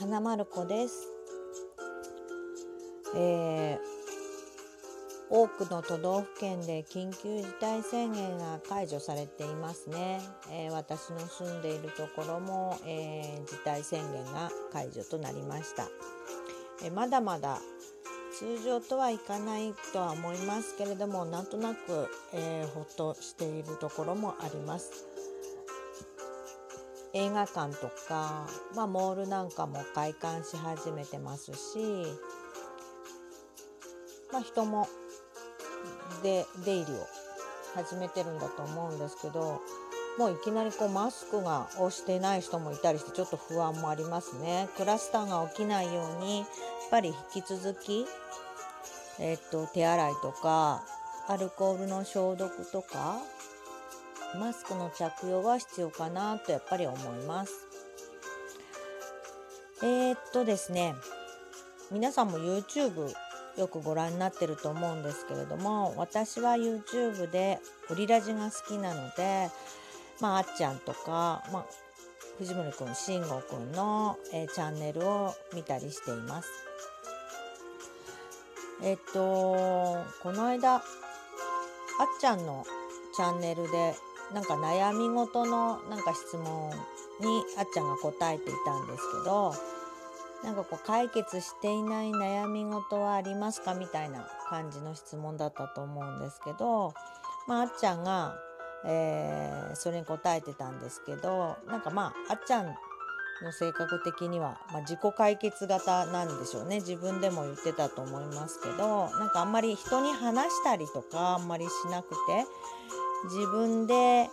花丸子です。えー多くの都道府県で緊急事態宣言が解除されていますね。えー私の住んでいるところも、えー事態宣言が解除となりました。えーまだまだ通常とはいかないとは思いますけれども、なんとなく、えーほっとしているところもあります。映画館とか、まあ、モールなんかも開館し始めてますし、まあ、人もで出入りを始めてるんだと思うんですけどもういきなりこうマスクがをしてない人もいたりしてちょっと不安もありますね。クラスターが起きないようにやっぱり引き続き、えっと手洗いとかアルコールの消毒とかマスクの着用は必要かなとやっぱり思います。えー、っとですね皆さんも YouTube よくご覧になってると思うんですけれども私は YouTube でオリラジが好きなのでまああっちゃんとか、まあ、藤森くん慎吾くんの、えーチャンネルを見たりしています。えっとこの間あっちゃんのチャンネルでなんか悩み事のなんか質問にあっちゃんが答えていたんですけどなんかこう解決していない悩み事はありますかみたいな感じの質問だったと思うんですけど、まあ、あっちゃんが、えーそれに答えてたんですけどなんかまああっちゃんの性格的には、まあ、自己解決型なんでしょうね。自分でも言ってたと思いますけどなんかあんまり人に話したりとかあんまりしなくて自分で、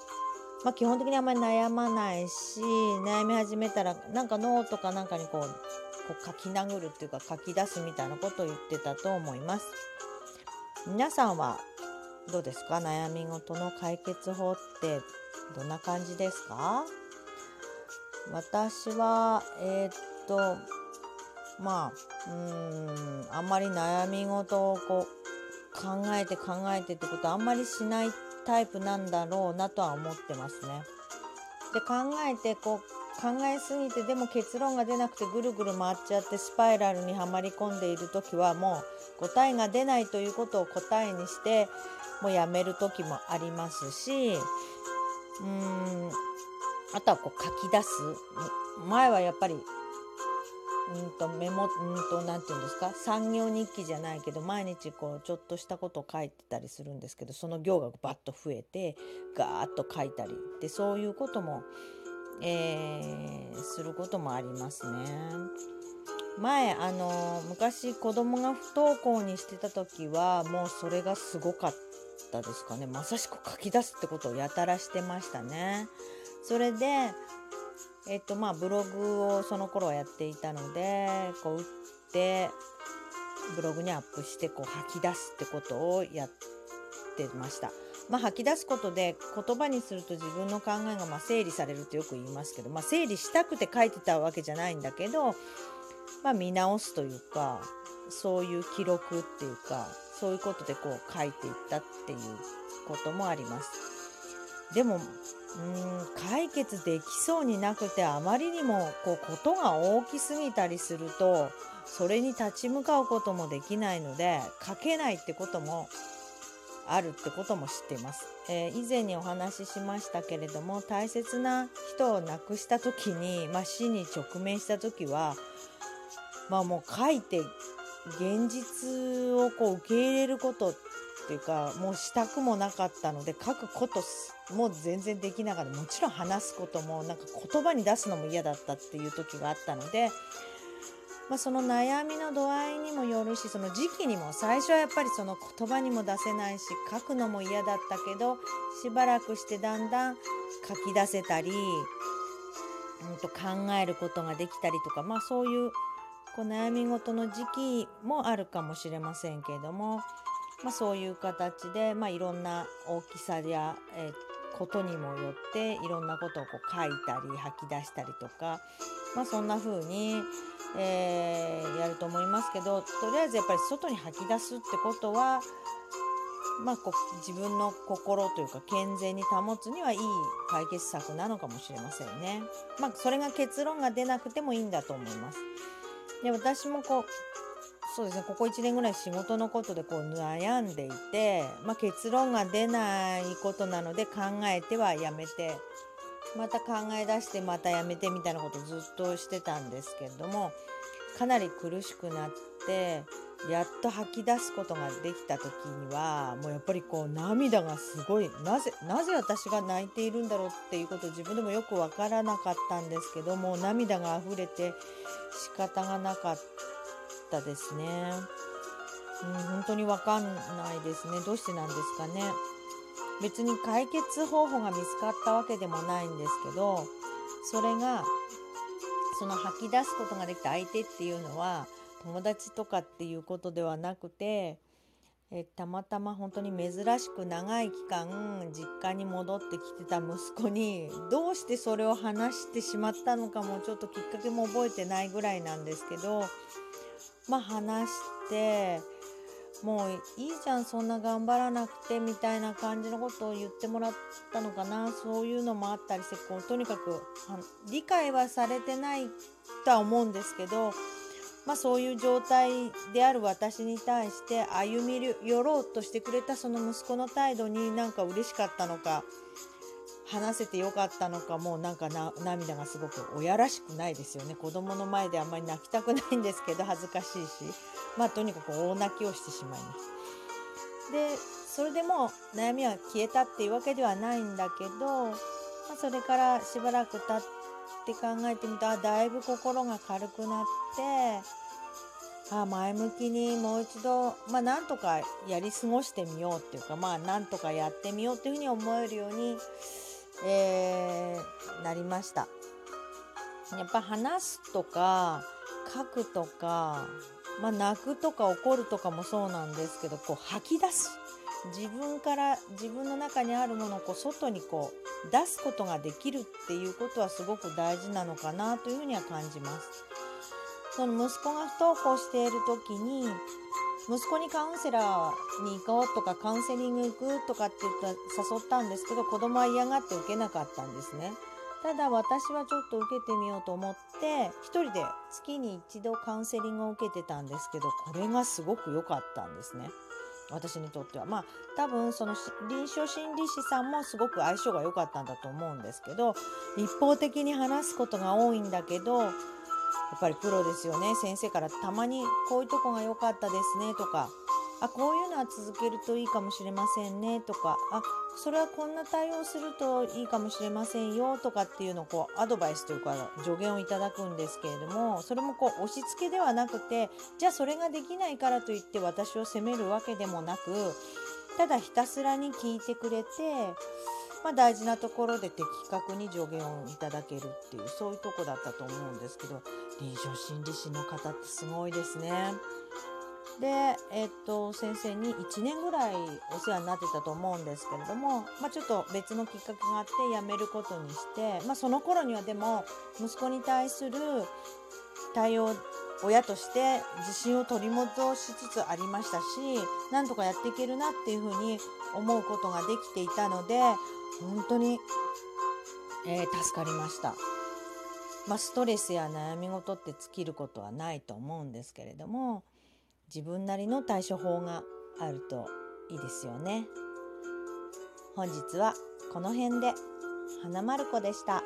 まあ、基本的にあんまり悩まないし悩み始めたらなんかノートかなんかにこうこう書き殴るっていうか書き出すみたいなことを言ってたと思います。皆さんはどうですか？悩み事の解決法ってどんな感じですか？私はえーっとまあうーんあんまり悩み事をこう考えて考えてってことあんまりしないタイプなんだろうなとは思ってますね。で考えてこう考えすぎてでも結論が出なくてぐるぐる回っちゃってスパイラルにはまり込んでいる時はもう答えが出ないということを答えにしてもうやめる時もありますしうーんあとはこう書き出す前はやっぱりうんとメモうんとなんて言うんですか？産業日記じゃないけど毎日こうちょっとしたことを書いてたりするんですけどその行がバッと増えてガーッと書いたりでそういうことも、えーすることもありますね。前あの昔子供が不登校にしてた時はもうそれがすごかったですかねまさしく書き出すってことをやたらしてましたね。それでえっとまあブログをその頃はやっていたのでこう打ってブログにアップしてこう吐き出すってことをやってました。まあ、吐き出すことで言葉にすると自分の考えがまあ整理されるってよく言いますけど、まあ、整理したくて書いてたわけじゃないんだけど、まあ、見直すというかそういう記録っていうかそういうことでこう書いていったっていうこともあります。でもうん解決できそうになくてあまりにもこうことが大きすぎたりするとそれに立ち向かうこともできないので書けないってこともあるってことも知っています、えー以前にお話ししましたけれども大切な人を亡くした時に、まあ、死に直面した時はまあもう書いて現実をこう受け入れることっていうかもうしたくもなかったので書くことも全然できなかったもちろん話すこともなんか言葉に出すのも嫌だったっていう時があったので、まあ、その悩みの度合いにもよるしその時期にも最初はやっぱりその言葉にも出せないし書くのも嫌だったけどしばらくしてだんだん書き出せたり、うん、と考えることができたりとかまあそういうこう悩み事の時期もあるかもしれませんけれども、まあ、そういう形で、まあ、いろんな大きさや、えーことにもよっていろんなことをこう書いたり吐き出したりとか、まあ、そんな風に、えーやると思いますけどとりあえずやっぱり外に吐き出すってことはまあ、こ自分の心というか健全に保つにはいい解決策なのかもしれませんね。まあ、それが結論が出なくてもいいんだと思います。で私もこうそうですね。ここ1年ぐらい仕事のことでこう悩んでいて、まあ、結論が出ないことなので考えてはやめてまた考え出してまたやめてみたいなことずっとしてたんですけれどもかなり苦しくなってやっと吐き出すことができた時にはもうやっぱりこう涙がすごいなぜなぜ私が泣いているんだろうっていうこと自分でもよく分からなかったんですけども涙が溢れて仕方がなかったですね。うん、本当に分かんないですね。どうしてなんですかね。別に解決方法が見つかったわけでもないんですけどそれがその吐き出すことができた相手っていうのは友達とかっていうことではなくてえたまたま本当に珍しく長い期間実家に戻ってきてた息子にどうしてそれを話してしまったのかもちょっときっかけも覚えてないぐらいなんですけどまあ話してもういいじゃんそんな頑張らなくてみたいな感じのことを言ってもらったのかなそういうのもあったりしてこうとにかく理解はされてないとは思うんですけどまあ、そういう状態である私に対して歩み寄ろうとしてくれたその息子の態度になんか嬉しかったのか話せてよかったのかもうなんかな涙がすごく親らしくないですよね子供の前であんまり泣きたくないんですけど恥ずかしいしまあとにかく大泣きをしてしまいます。でそれでも悩みは消えたっていうわけではないんだけど、まあ、それからしばらく経ってって考えてみたらだいぶ心が軽くなってあ前向きにもう一度まあなんとかやり過ごしてみようっていうかまあなんとかやってみようっていうふうに思えるように、えー、なりました。やっぱ話すとか書くとか、まあ、泣くとか怒るとかもそうなんですけどこう吐き出す自分から自分の中にあるものをこう外にこう出すことができるっていうことはすごく大事なのかなというふうには感じます。その息子が不登校している時に息子にカウンセラーに行こうとかカウンセリング行くとかって言った誘ったんですけど子供は嫌がって受けなかったんですね。ただ私はちょっと受けてみようと思って一人で月に一度カウンセリングを受けてたんですけどこれがすごく良かったんですね。私にとってはまあ多分その臨床心理士さんもすごく相性が良かったんだと思うんですけど一方的に話すことが多いんだけどっぱりプロですよね。先生からたまにこういうとこが良かったですね。とかあこういうのは続けるといいかもしれませんね。とかあそれはこんな対応するといいかもしれませんよ。とかっていうのをこうアドバイスというか助言をいただくんですけれどもそれもこう押し付けではなくてじゃあそれができないからといって私を責めるわけでもなくただひたすらに聞いてくれて、まあ、大事なところで的確に助言をいただけるっていうそういうとこだったと思うんですけど臨床心理士の方ってすごいですね。で、えっと、先生に1年ぐらいお世話になってたと思うんですけれども、まあ、ちょっと別のきっかけがあって辞めることにして、まあ、その頃にはでも息子に対する対応親として自信を取り戻しつつありましたしなんとかやっていけるなっていうふうに思うことができていたので本当に、えー、助かりました。まあ、ストレスや悩み事って尽きることはないと思うんですけれども自分なりの対処法があるといいですよね。本日はこの辺で花丸子でした。